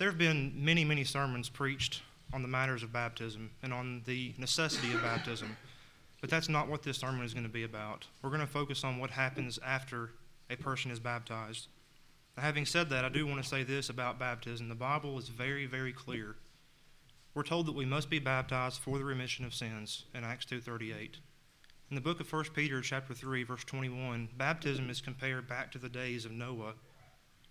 There have been many, many sermons preached on the matters of baptism and on the necessity of baptism, but that's not what this sermon is going to be about. We're going to focus on what happens after a person is baptized. Now, having said that, I do want to say this about baptism. The Bible is very, very clear. We're told that we must be baptized for the remission of sins in Acts 2:38. In the book of 1 Peter chapter 3 verse 21, baptism is compared back to the days of Noah,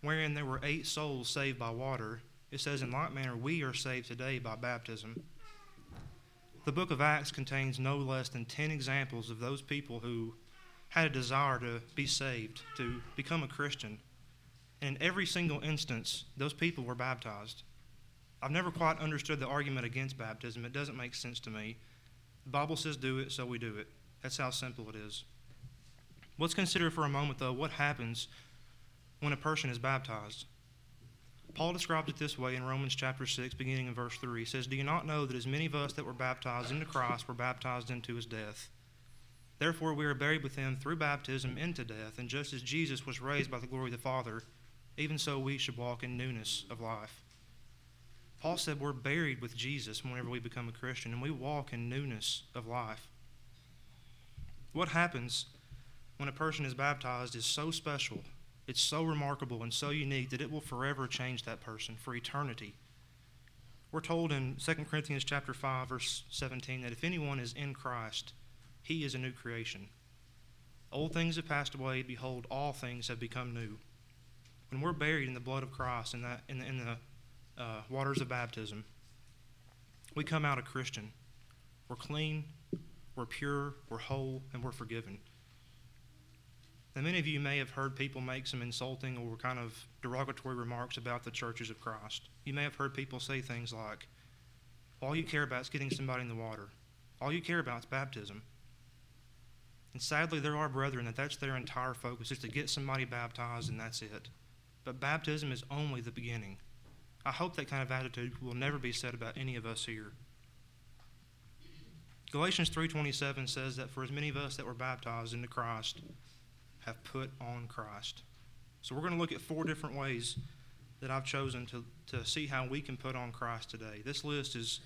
wherein there were 8 souls saved by water. It says in like manner we are saved today by baptism. The book of Acts contains no less than 10 examples of those people who had a desire to be saved, to become a Christian. And in every single instance, those people were baptized. I've never quite understood the argument against baptism. It doesn't make sense to me. The Bible says do it, so we do it. That's how simple it is. Let's consider for a moment, though, what happens when a person is baptized. Paul describes it this way in Romans chapter 6, beginning in verse 3. He says, Do you not know that as many of us that were baptized into Christ were baptized into his death? Therefore, we are buried with him through baptism into death, and just as Jesus was raised by the glory of the Father, even so we should walk in newness of life. Paul said we're buried with Jesus whenever we become a Christian, and we walk in newness of life. What happens when a person is baptized is so special, it's so remarkable and so unique that it will forever change that person for eternity. We're told in 2 Corinthians chapter 5 verse 17 that if anyone is in Christ, he is a new creation. Old things have passed away, behold all things have become new. When we're buried in the blood of Christ in that in the, in the uh, waters of baptism, we come out a Christian. We're clean, we're pure, we're whole, and we're forgiven. And many of you may have heard people make some insulting or kind of derogatory remarks about the churches of Christ. You may have heard people say things like, all you care about is getting somebody in the water. All you care about is baptism. And sadly, there are brethren that that's their entire focus is to get somebody baptized and that's it. But baptism is only the beginning. I hope that kind of attitude will never be said about any of us here. Galatians 3:27 says that for as many of us that were baptized into Christ have put on Christ. So we're going to look at four different ways that I've chosen to, to see how we can put on Christ today. This list is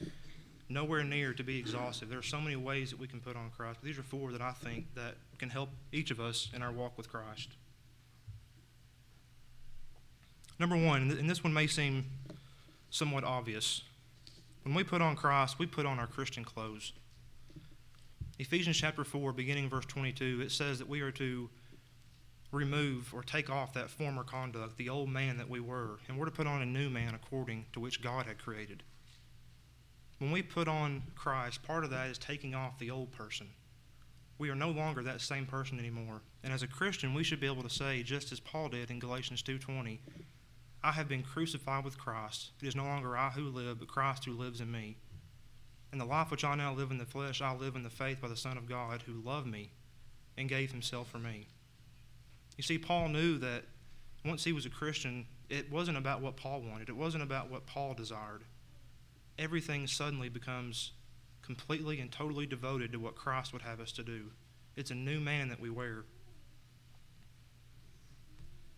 nowhere near to be exhaustive. There are so many ways that we can put on Christ. But these are four that I think that can help each of us in our walk with Christ. Number one, and this one may seem somewhat obvious. When we put on Christ, we put on our Christian clothes. Ephesians chapter 4, beginning verse 22, it says that we are to remove or take off that former conduct, the old man that we were, and we're to put on a new man according to which God had created. When we put on Christ, part of that is taking off the old person. We are no longer that same person anymore. And as a Christian, we should be able to say, just as Paul did in Galatians 2:20, I have been crucified with Christ. It is no longer I who live, but Christ who lives in me. And the life which I now live in the flesh, I live in the faith by the Son of God who loved me and gave himself for me. You see, Paul knew that once he was a Christian, it wasn't about what Paul wanted, it wasn't about what Paul desired. Everything suddenly becomes completely and totally devoted to what Christ would have us to do. It's a new man that we wear.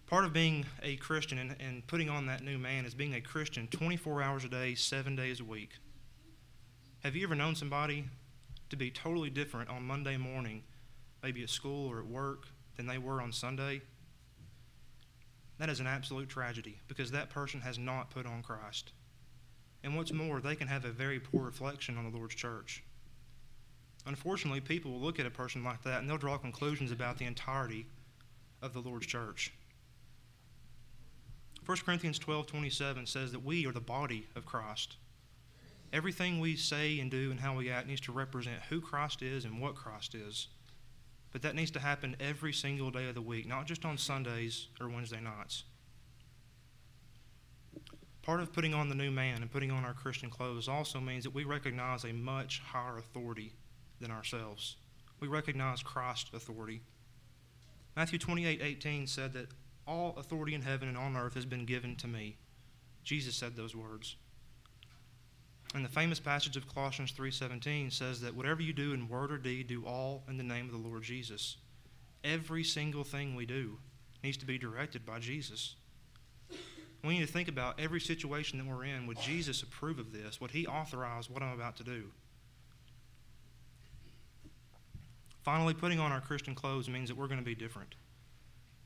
Part of being a Christian and, and putting on that new man is being a Christian 24 hours a day, seven days a week. Have you ever known somebody to be totally different on Monday morning, maybe at school or at work, than they were on Sunday? That is an absolute tragedy because that person has not put on Christ. And what's more, they can have a very poor reflection on the Lord's church. Unfortunately, people will look at a person like that and they'll draw conclusions about the entirety of the Lord's church. 1 Corinthians 12 27 says that we are the body of Christ. Everything we say and do and how we act needs to represent who Christ is and what Christ is. But that needs to happen every single day of the week, not just on Sundays or Wednesday nights. Part of putting on the new man and putting on our Christian clothes also means that we recognize a much higher authority than ourselves. We recognize Christ's authority. Matthew 28 18 said that all authority in heaven and on earth has been given to me. Jesus said those words. And the famous passage of Colossians 3:17 says that whatever you do in word or deed, do all in the name of the Lord Jesus. Every single thing we do needs to be directed by Jesus. We need to think about every situation that we're in. Would Jesus approve of this? Would he authorize what I'm about to do? Finally, putting on our Christian clothes means that we're going to be different.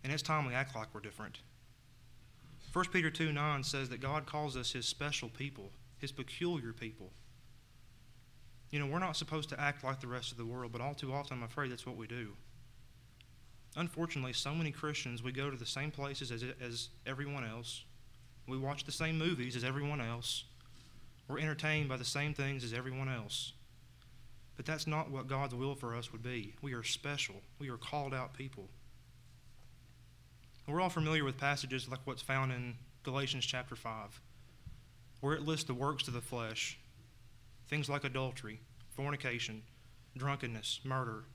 And it's time we act like we're different. 1 Peter 2 9 says that God calls us his special people, his peculiar people. You know, we're not supposed to act like the rest of the world, but all too often, I'm afraid that's what we do. Unfortunately, so many Christians, we go to the same places as, as everyone else. We watch the same movies as everyone else. We're entertained by the same things as everyone else. But that's not what God's will for us would be. We are special, we are called out people. We're all familiar with passages like what's found in Galatians chapter 5, where it lists the works of the flesh things like adultery, fornication, drunkenness, murder.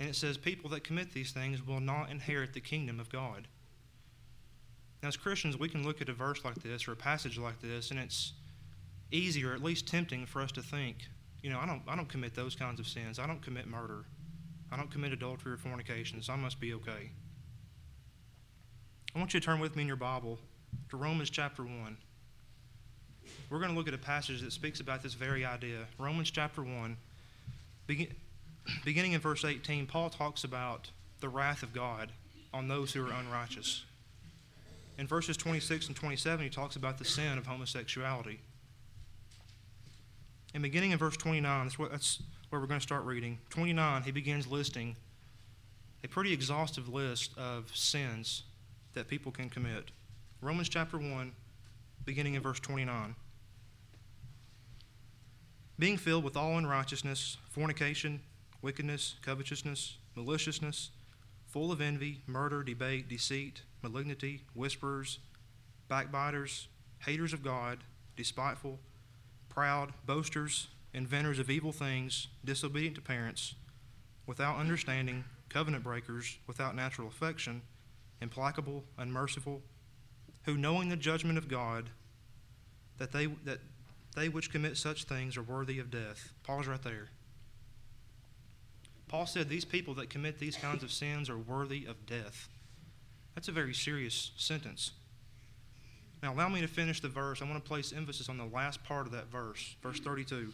And it says people that commit these things will not inherit the kingdom of God. Now, as Christians, we can look at a verse like this or a passage like this, and it's easy or at least tempting for us to think, you know, I don't, I don't commit those kinds of sins. I don't commit murder. I don't commit adultery or fornication, so I must be okay. I want you to turn with me in your Bible to Romans chapter 1. We're going to look at a passage that speaks about this very idea. Romans chapter 1, begin, beginning in verse 18, Paul talks about the wrath of God on those who are unrighteous. In verses 26 and 27, he talks about the sin of homosexuality. And beginning in verse 29, that's, what, that's where we're going to start reading. 29, he begins listing a pretty exhaustive list of sins that people can commit. Romans chapter 1, beginning in verse 29. Being filled with all unrighteousness, fornication, wickedness, covetousness, maliciousness, full of envy, murder, debate, deceit, malignity, whisperers, backbiters, haters of God, despiteful proud, boasters, inventors of evil things, disobedient to parents, without understanding, covenant breakers, without natural affection, implacable, unmerciful, who knowing the judgment of God, that they that they which commit such things are worthy of death. Pause right there. Paul said these people that commit these kinds of sins are worthy of death. That's a very serious sentence. Now, allow me to finish the verse. I want to place emphasis on the last part of that verse, verse 32.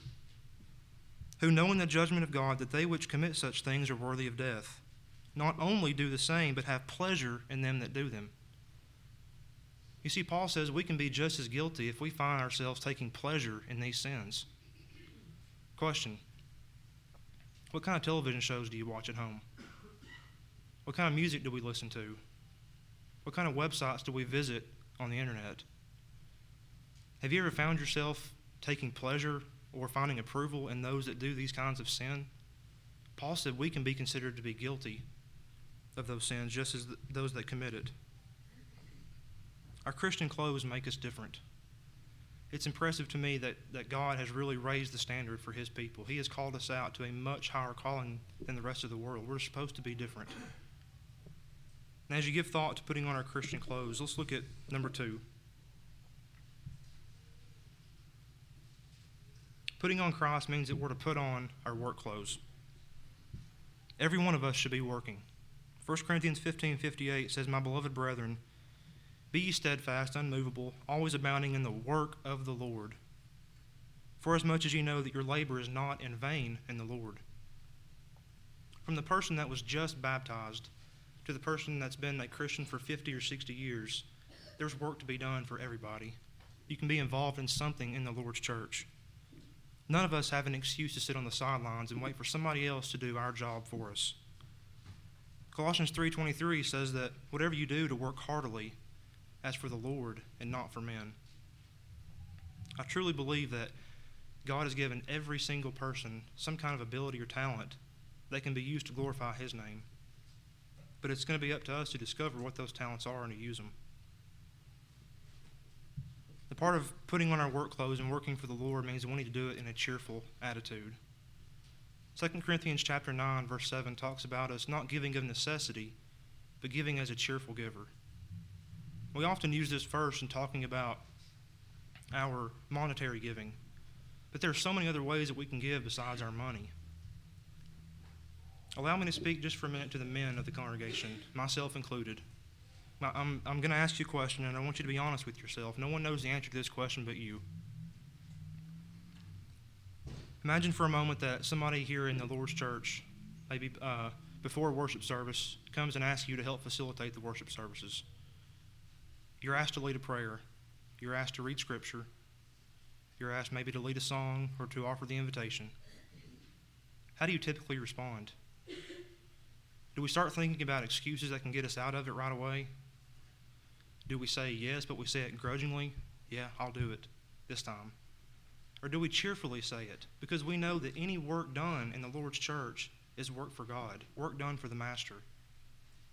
Who, knowing the judgment of God, that they which commit such things are worthy of death, not only do the same, but have pleasure in them that do them. You see, Paul says we can be just as guilty if we find ourselves taking pleasure in these sins. Question What kind of television shows do you watch at home? What kind of music do we listen to? What kind of websites do we visit on the internet. Have you ever found yourself taking pleasure or finding approval in those that do these kinds of sin? Paul said we can be considered to be guilty of those sins just as those that commit it. Our Christian clothes make us different. It's impressive to me that, that God has really raised the standard for His people. He has called us out to a much higher calling than the rest of the world. We're supposed to be different. And as you give thought to putting on our Christian clothes, let's look at number two. Putting on Christ means that we're to put on our work clothes. Every one of us should be working. 1 Corinthians 15 58 says, My beloved brethren, be ye steadfast, unmovable, always abounding in the work of the Lord. For as much as ye know that your labor is not in vain in the Lord. From the person that was just baptized, to the person that's been a Christian for 50 or 60 years, there's work to be done for everybody. You can be involved in something in the Lord's church. None of us have an excuse to sit on the sidelines and wait for somebody else to do our job for us. Colossians 3:23 says that whatever you do to work heartily as for the Lord and not for men. I truly believe that God has given every single person some kind of ability or talent that can be used to glorify his name but it's going to be up to us to discover what those talents are and to use them. The part of putting on our work clothes and working for the Lord means we need to do it in a cheerful attitude. 2 Corinthians chapter 9 verse 7 talks about us not giving of necessity, but giving as a cheerful giver. We often use this verse in talking about our monetary giving, but there are so many other ways that we can give besides our money. Allow me to speak just for a minute to the men of the congregation, myself included. I'm, I'm going to ask you a question, and I want you to be honest with yourself. No one knows the answer to this question but you. Imagine for a moment that somebody here in the Lord's church, maybe uh, before worship service, comes and asks you to help facilitate the worship services. You're asked to lead a prayer, you're asked to read scripture, you're asked maybe to lead a song or to offer the invitation. How do you typically respond? Do we start thinking about excuses that can get us out of it right away? Do we say yes, but we say it grudgingly? Yeah, I'll do it this time. Or do we cheerfully say it? Because we know that any work done in the Lord's church is work for God, work done for the Master.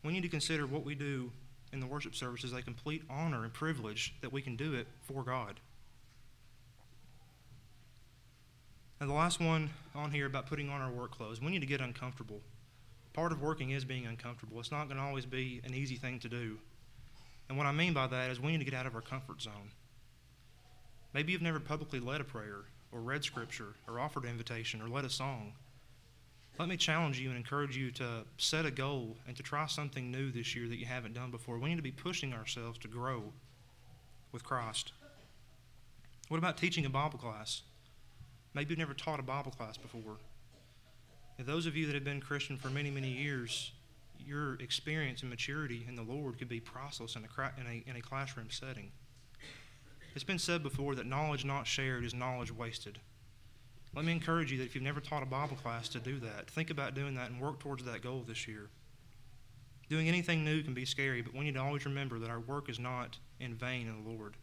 We need to consider what we do in the worship service is a complete honor and privilege that we can do it for God. And the last one on here about putting on our work clothes, we need to get uncomfortable. Part of working is being uncomfortable. It's not going to always be an easy thing to do. And what I mean by that is we need to get out of our comfort zone. Maybe you've never publicly led a prayer, or read scripture, or offered an invitation, or led a song. Let me challenge you and encourage you to set a goal and to try something new this year that you haven't done before. We need to be pushing ourselves to grow with Christ. What about teaching a Bible class? Maybe you've never taught a Bible class before. And those of you that have been Christian for many, many years, your experience and maturity in the Lord could be priceless in a, in a, in a classroom setting. It's been said before that knowledge not shared is knowledge wasted. Let me encourage you that if you've never taught a Bible class, to do that. Think about doing that and work towards that goal this year. Doing anything new can be scary, but we need to always remember that our work is not in vain in the Lord.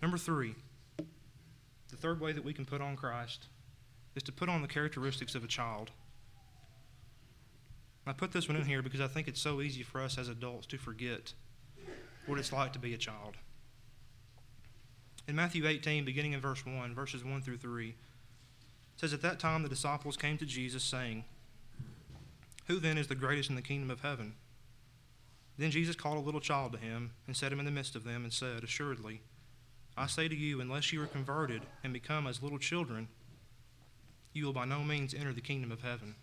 Number three, the third way that we can put on Christ is to put on the characteristics of a child. I put this one in here because I think it's so easy for us as adults to forget what it's like to be a child. In Matthew 18, beginning in verse 1, verses 1 through 3, it says, At that time the disciples came to Jesus, saying, Who then is the greatest in the kingdom of heaven? Then Jesus called a little child to him, and set him in the midst of them, and said, Assuredly, I say to you, unless you are converted and become as little children, you will by no means enter the kingdom of heaven.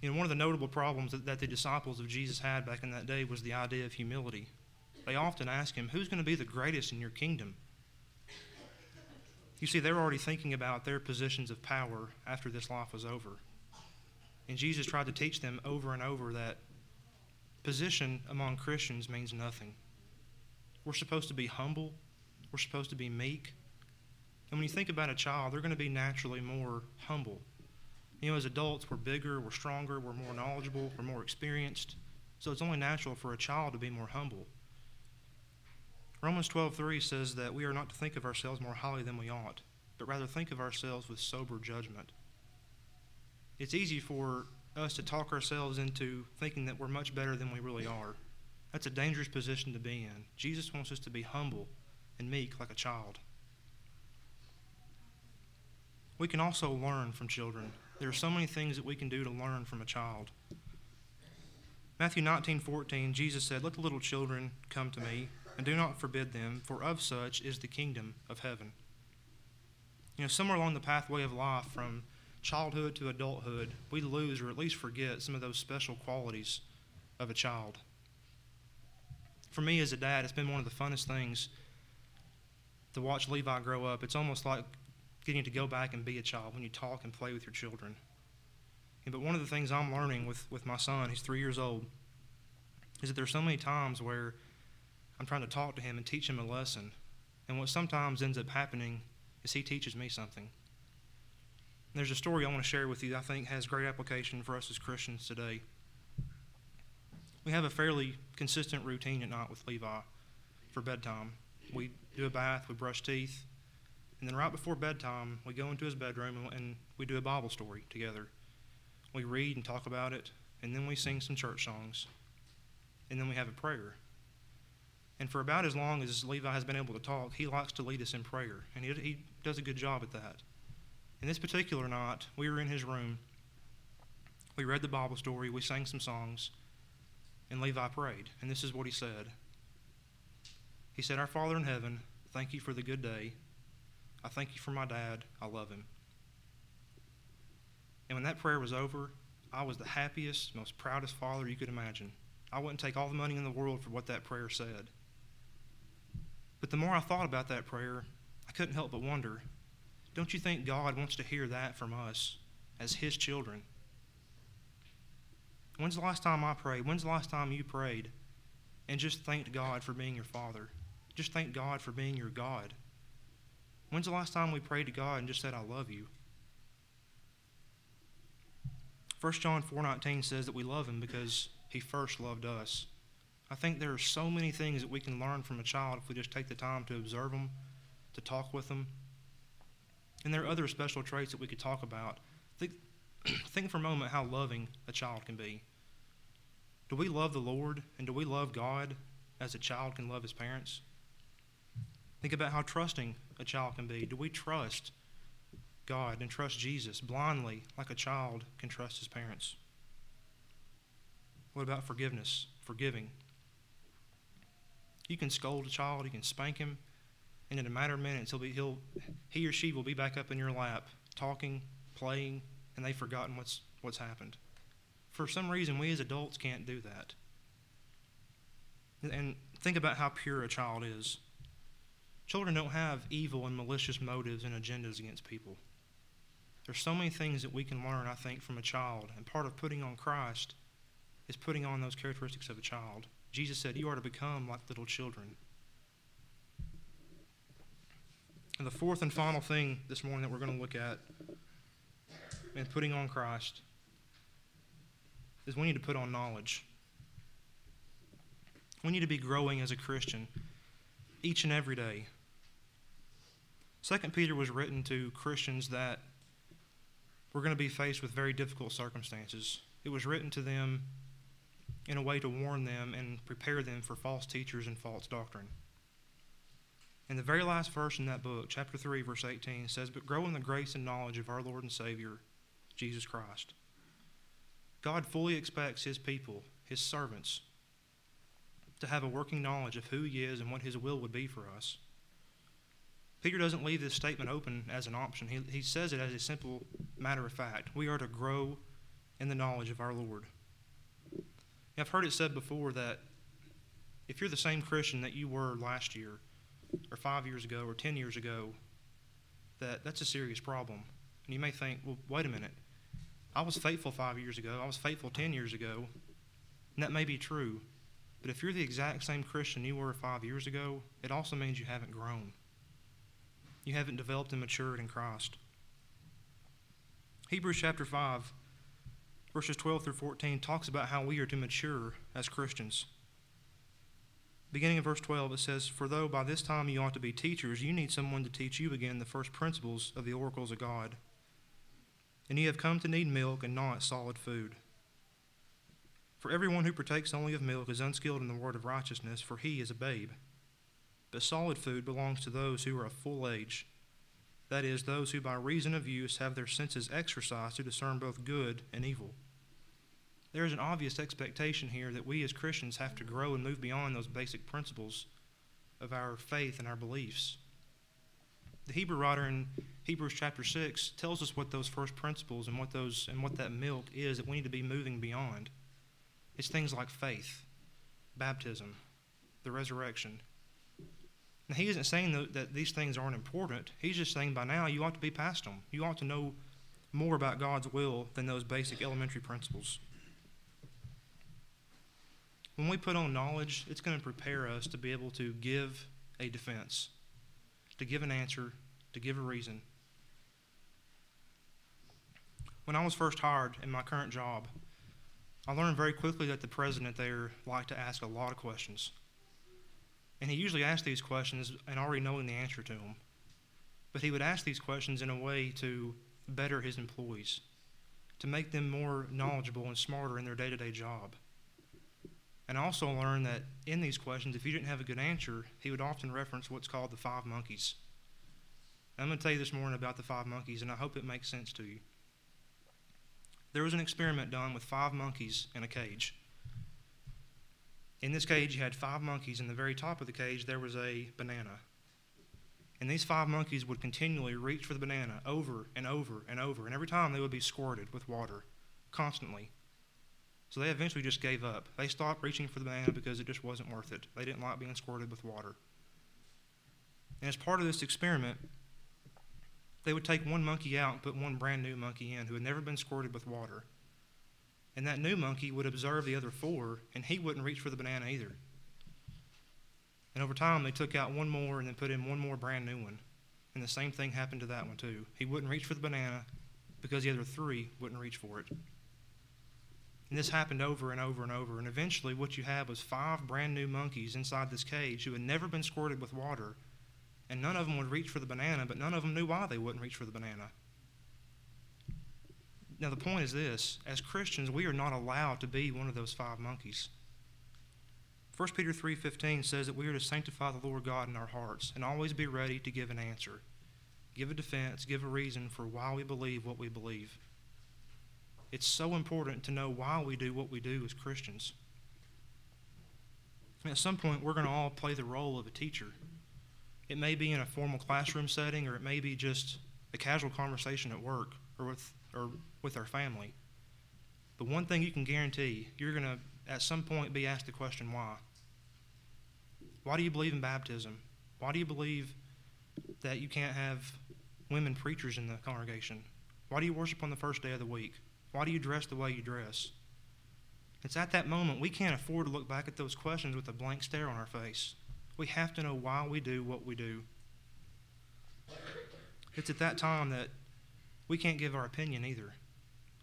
You know, one of the notable problems that, that the disciples of Jesus had back in that day was the idea of humility. They often ask him, Who's going to be the greatest in your kingdom? You see, they're already thinking about their positions of power after this life was over. And Jesus tried to teach them over and over that position among Christians means nothing. We're supposed to be humble, we're supposed to be meek. And when you think about a child, they're going to be naturally more humble. You know, as adults, we're bigger, we're stronger, we're more knowledgeable, we're more experienced. So it's only natural for a child to be more humble. Romans 12:3 says that we are not to think of ourselves more highly than we ought, but rather think of ourselves with sober judgment. It's easy for us to talk ourselves into thinking that we're much better than we really are. That's a dangerous position to be in. Jesus wants us to be humble and meek like a child. We can also learn from children. There are so many things that we can do to learn from a child. Matthew 19:14 Jesus said, "Let the little children come to me, and do not forbid them, for of such is the kingdom of heaven." You know, somewhere along the pathway of life from childhood to adulthood, we lose or at least forget some of those special qualities of a child for me as a dad, it's been one of the funnest things to watch Levi grow up. It's almost like getting to go back and be a child when you talk and play with your children. but one of the things I'm learning with, with my son, he's three years old, is that there's so many times where I'm trying to talk to him and teach him a lesson. And what sometimes ends up happening is he teaches me something. And there's a story I want to share with you that I think has great application for us as Christians today we have a fairly consistent routine at night with Levi for bedtime. We do a bath, we brush teeth, and then right before bedtime, we go into his bedroom and we do a Bible story together. We read and talk about it, and then we sing some church songs, and then we have a prayer. And for about as long as Levi has been able to talk, he likes to lead us in prayer, and he, he does a good job at that. In this particular night, we were in his room. We read the Bible story, we sang some songs, and Levi prayed, and this is what he said. He said, Our Father in heaven, thank you for the good day. I thank you for my dad. I love him. And when that prayer was over, I was the happiest, most proudest father you could imagine. I wouldn't take all the money in the world for what that prayer said. But the more I thought about that prayer, I couldn't help but wonder don't you think God wants to hear that from us as His children? When's the last time I prayed? When's the last time you prayed and just thanked God for being your Father? Just thank God for being your God. When's the last time we prayed to God and just said, I love you? 1 John 4.19 says that we love him because he first loved us. I think there are so many things that we can learn from a child if we just take the time to observe them, to talk with them. And there are other special traits that we could talk about. Think, think for a moment how loving a child can be. Do we love the Lord and do we love God as a child can love his parents? Think about how trusting a child can be. Do we trust God and trust Jesus blindly like a child can trust his parents? What about forgiveness, forgiving? You can scold a child, you can spank him, and in a matter of minutes, he'll be, he'll, he or she will be back up in your lap, talking, playing, and they've forgotten what's, what's happened. For some reason, we as adults can't do that. And think about how pure a child is. Children don't have evil and malicious motives and agendas against people. There's so many things that we can learn, I think, from a child. And part of putting on Christ is putting on those characteristics of a child. Jesus said, You are to become like little children. And the fourth and final thing this morning that we're going to look at in putting on Christ is we need to put on knowledge. We need to be growing as a Christian each and every day. Second Peter was written to Christians that were going to be faced with very difficult circumstances. It was written to them in a way to warn them and prepare them for false teachers and false doctrine. In the very last verse in that book, chapter 3, verse 18, says, But grow in the grace and knowledge of our Lord and Savior, Jesus Christ. God fully expects His people, His servants, to have a working knowledge of who He is and what His will would be for us. Peter doesn't leave this statement open as an option. He, he says it as a simple matter of fact. We are to grow in the knowledge of our Lord. I've heard it said before that if you're the same Christian that you were last year, or five years ago, or ten years ago, that that's a serious problem. And you may think, well, wait a minute. I was faithful five years ago. I was faithful ten years ago. And that may be true. But if you're the exact same Christian you were five years ago, it also means you haven't grown. You haven't developed and matured in Christ. Hebrews chapter 5, verses 12 through 14, talks about how we are to mature as Christians. Beginning in verse 12, it says, For though by this time you ought to be teachers, you need someone to teach you again the first principles of the oracles of God. And you have come to need milk and not solid food. For everyone who partakes only of milk is unskilled in the word of righteousness, for he is a babe. But solid food belongs to those who are of full age, that is, those who by reason of use have their senses exercised to discern both good and evil. There is an obvious expectation here that we as Christians have to grow and move beyond those basic principles of our faith and our beliefs. The Hebrew writer in Hebrews chapter 6 tells us what those first principles and what those and what that milk is that we need to be moving beyond. It's things like faith, baptism, the resurrection, now, he isn't saying that, that these things aren't important. He's just saying by now you ought to be past them. You ought to know more about God's will than those basic elementary principles. When we put on knowledge, it's going to prepare us to be able to give a defense, to give an answer, to give a reason. When I was first hired in my current job, I learned very quickly that the president there liked to ask a lot of questions. And he usually asked these questions and already knowing the answer to them. But he would ask these questions in a way to better his employees, to make them more knowledgeable and smarter in their day to day job. And I also learned that in these questions, if you didn't have a good answer, he would often reference what's called the five monkeys. I'm going to tell you this morning about the five monkeys, and I hope it makes sense to you. There was an experiment done with five monkeys in a cage. In this cage, you had five monkeys. In the very top of the cage, there was a banana. And these five monkeys would continually reach for the banana over and over and over. And every time they would be squirted with water constantly. So they eventually just gave up. They stopped reaching for the banana because it just wasn't worth it. They didn't like being squirted with water. And as part of this experiment, they would take one monkey out and put one brand new monkey in who had never been squirted with water. And that new monkey would observe the other four, and he wouldn't reach for the banana either. And over time, they took out one more and then put in one more brand new one. And the same thing happened to that one, too. He wouldn't reach for the banana because the other three wouldn't reach for it. And this happened over and over and over. And eventually, what you had was five brand new monkeys inside this cage who had never been squirted with water. And none of them would reach for the banana, but none of them knew why they wouldn't reach for the banana. Now, the point is this as Christians, we are not allowed to be one of those five monkeys. 1 Peter 3:15 says that we are to sanctify the Lord God in our hearts and always be ready to give an answer. Give a defense, give a reason for why we believe what we believe. It's so important to know why we do what we do as Christians. At some point, we're going to all play the role of a teacher. It may be in a formal classroom setting, or it may be just a casual conversation at work or with, or with our family. But one thing you can guarantee, you're going to at some point be asked the question why. Why do you believe in baptism? Why do you believe that you can't have women preachers in the congregation? Why do you worship on the first day of the week? Why do you dress the way you dress? It's at that moment we can't afford to look back at those questions with a blank stare on our face. We have to know why we do what we do. It's at that time that we can't give our opinion either.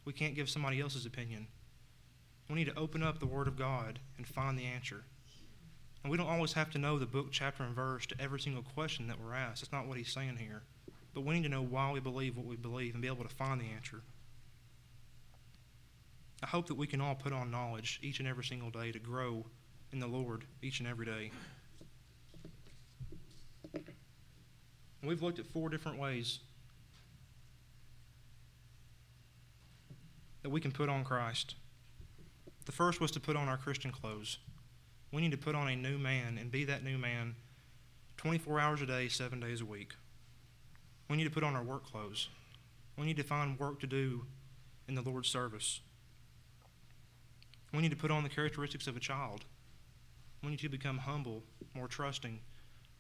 We can't give somebody else's opinion. We need to open up the Word of God and find the answer. And we don't always have to know the book, chapter, and verse to every single question that we're asked. That's not what he's saying here. But we need to know why we believe what we believe and be able to find the answer. I hope that we can all put on knowledge each and every single day to grow in the Lord each and every day. We've looked at four different ways that we can put on Christ. The first was to put on our Christian clothes. We need to put on a new man and be that new man 24 hours a day, seven days a week. We need to put on our work clothes. We need to find work to do in the Lord's service. We need to put on the characteristics of a child. We need to become humble, more trusting,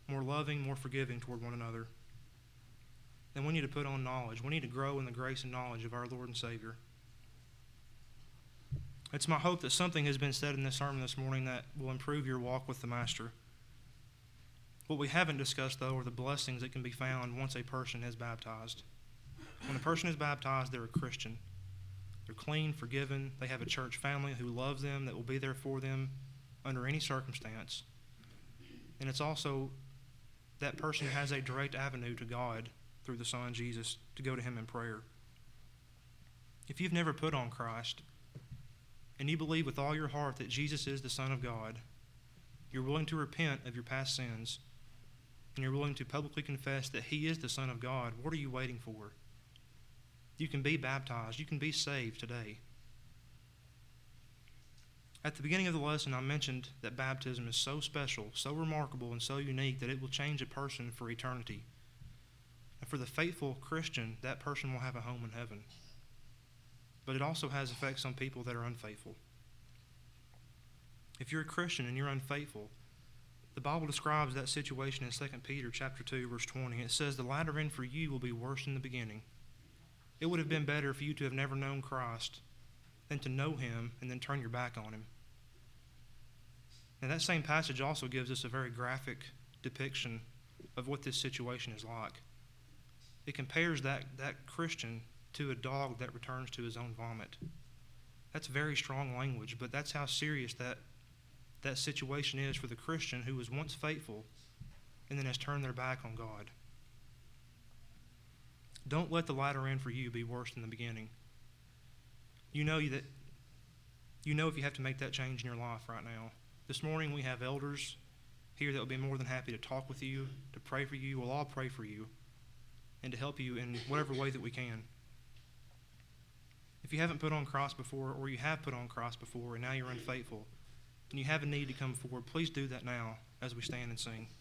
more loving, more forgiving toward one another. Then we need to put on knowledge. We need to grow in the grace and knowledge of our Lord and Savior. It's my hope that something has been said in this sermon this morning that will improve your walk with the Master. What we haven't discussed, though, are the blessings that can be found once a person is baptized. When a person is baptized, they're a Christian. They're clean, forgiven. They have a church family who loves them, that will be there for them under any circumstance. And it's also that person has a direct avenue to God through the Son, Jesus, to go to Him in prayer. If you've never put on Christ, and you believe with all your heart that Jesus is the Son of God, you're willing to repent of your past sins, and you're willing to publicly confess that He is the Son of God, what are you waiting for? You can be baptized, you can be saved today. At the beginning of the lesson, I mentioned that baptism is so special, so remarkable, and so unique that it will change a person for eternity. And for the faithful Christian, that person will have a home in heaven but it also has effects on people that are unfaithful. If you're a Christian and you're unfaithful, the Bible describes that situation in 2 Peter chapter 2 verse 20. It says the latter end for you will be worse than the beginning. It would have been better for you to have never known Christ than to know him and then turn your back on him. And that same passage also gives us a very graphic depiction of what this situation is like. It compares that, that Christian to a dog that returns to his own vomit. That's very strong language, but that's how serious that, that situation is for the Christian who was once faithful and then has turned their back on God. Don't let the latter end for you be worse than the beginning. You know that you know if you have to make that change in your life right now. This morning we have elders here that will be more than happy to talk with you, to pray for you. We'll all pray for you and to help you in whatever way that we can. If you haven't put on Christ before, or you have put on Christ before, and now you're unfaithful, and you have a need to come forward, please do that now as we stand and sing.